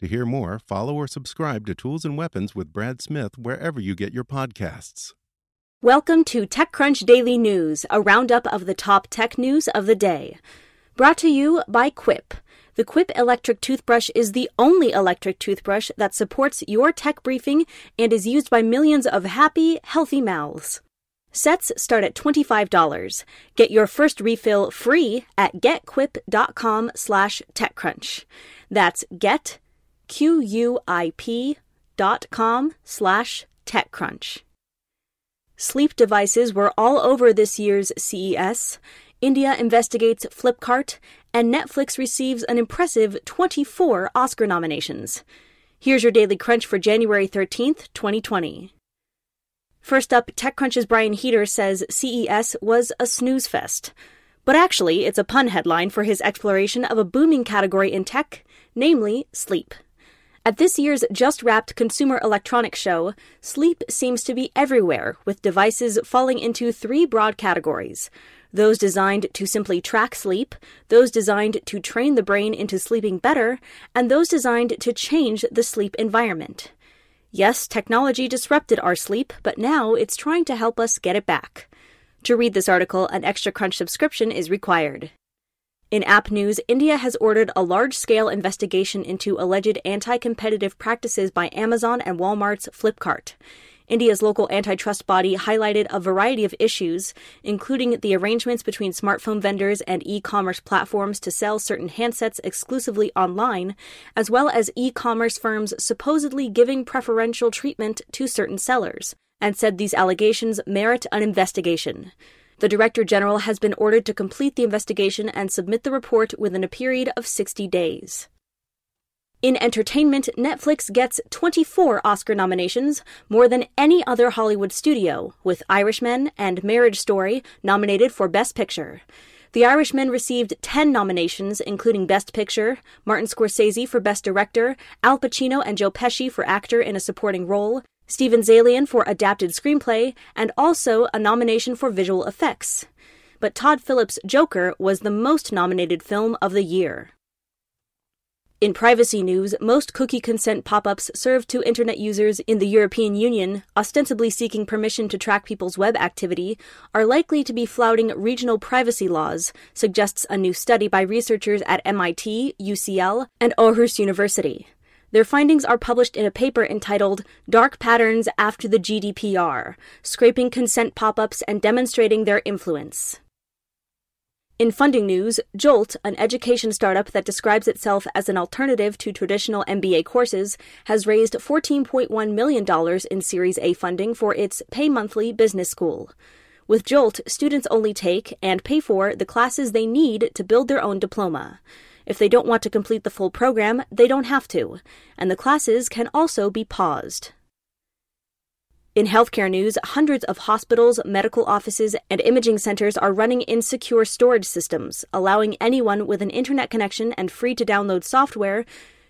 To hear more, follow or subscribe to Tools and Weapons with Brad Smith wherever you get your podcasts. Welcome to TechCrunch Daily News, a roundup of the top tech news of the day. Brought to you by Quip. The Quip electric toothbrush is the only electric toothbrush that supports your tech briefing and is used by millions of happy, healthy mouths. Sets start at $25. Get your first refill free at getquip.com slash techcrunch. That's get, Q-U-I-P dot com slash techcrunch. Sleep devices were all over this year's CES. India investigates Flipkart, and Netflix receives an impressive 24 Oscar nominations. Here's your Daily Crunch for January 13th, 2020. First up, TechCrunch's Brian Heater says CES was a snooze fest. But actually, it's a pun headline for his exploration of a booming category in tech, namely sleep. At this year's just wrapped Consumer Electronics Show, sleep seems to be everywhere, with devices falling into three broad categories those designed to simply track sleep, those designed to train the brain into sleeping better, and those designed to change the sleep environment. Yes, technology disrupted our sleep, but now it's trying to help us get it back. To read this article, an extra Crunch subscription is required. In app news, India has ordered a large scale investigation into alleged anti competitive practices by Amazon and Walmart's Flipkart. India's local antitrust body highlighted a variety of issues, including the arrangements between smartphone vendors and e commerce platforms to sell certain handsets exclusively online, as well as e commerce firms supposedly giving preferential treatment to certain sellers, and said these allegations merit an investigation. The Director General has been ordered to complete the investigation and submit the report within a period of 60 days. In entertainment, Netflix gets 24 Oscar nominations, more than any other Hollywood studio, with Irishman and Marriage Story nominated for Best Picture. The Irishman received 10 nominations, including Best Picture, Martin Scorsese for Best Director, Al Pacino and Joe Pesci for Actor in a Supporting Role, Steven Zaillian for Adapted Screenplay, and also a nomination for Visual Effects. But Todd Phillips' Joker was the most nominated film of the year. In privacy news, most cookie consent pop ups served to Internet users in the European Union, ostensibly seeking permission to track people's web activity, are likely to be flouting regional privacy laws, suggests a new study by researchers at MIT, UCL, and Aarhus University. Their findings are published in a paper entitled Dark Patterns After the GDPR Scraping Consent Pop ups and Demonstrating Their Influence. In funding news, Jolt, an education startup that describes itself as an alternative to traditional MBA courses, has raised $14.1 million in Series A funding for its Pay Monthly business school. With Jolt, students only take and pay for the classes they need to build their own diploma. If they don't want to complete the full program, they don't have to, and the classes can also be paused. In healthcare news, hundreds of hospitals, medical offices, and imaging centers are running insecure storage systems, allowing anyone with an internet connection and free to download software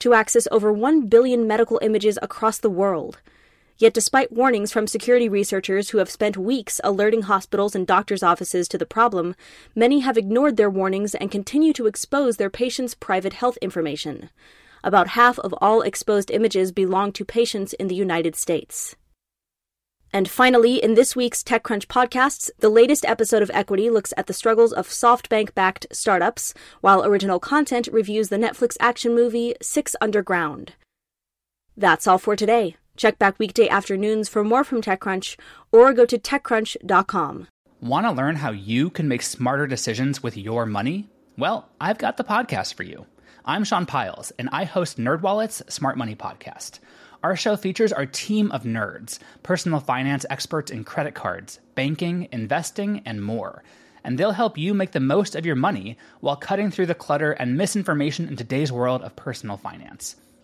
to access over 1 billion medical images across the world. Yet, despite warnings from security researchers who have spent weeks alerting hospitals and doctors' offices to the problem, many have ignored their warnings and continue to expose their patients' private health information. About half of all exposed images belong to patients in the United States. And finally, in this week's TechCrunch podcasts, the latest episode of Equity looks at the struggles of SoftBank backed startups, while original content reviews the Netflix action movie Six Underground. That's all for today. Check back weekday afternoons for more from TechCrunch or go to TechCrunch.com. Want to learn how you can make smarter decisions with your money? Well, I've got the podcast for you. I'm Sean Pyles, and I host NerdWallet's Smart Money Podcast. Our show features our team of nerds, personal finance experts in credit cards, banking, investing, and more. And they'll help you make the most of your money while cutting through the clutter and misinformation in today's world of personal finance.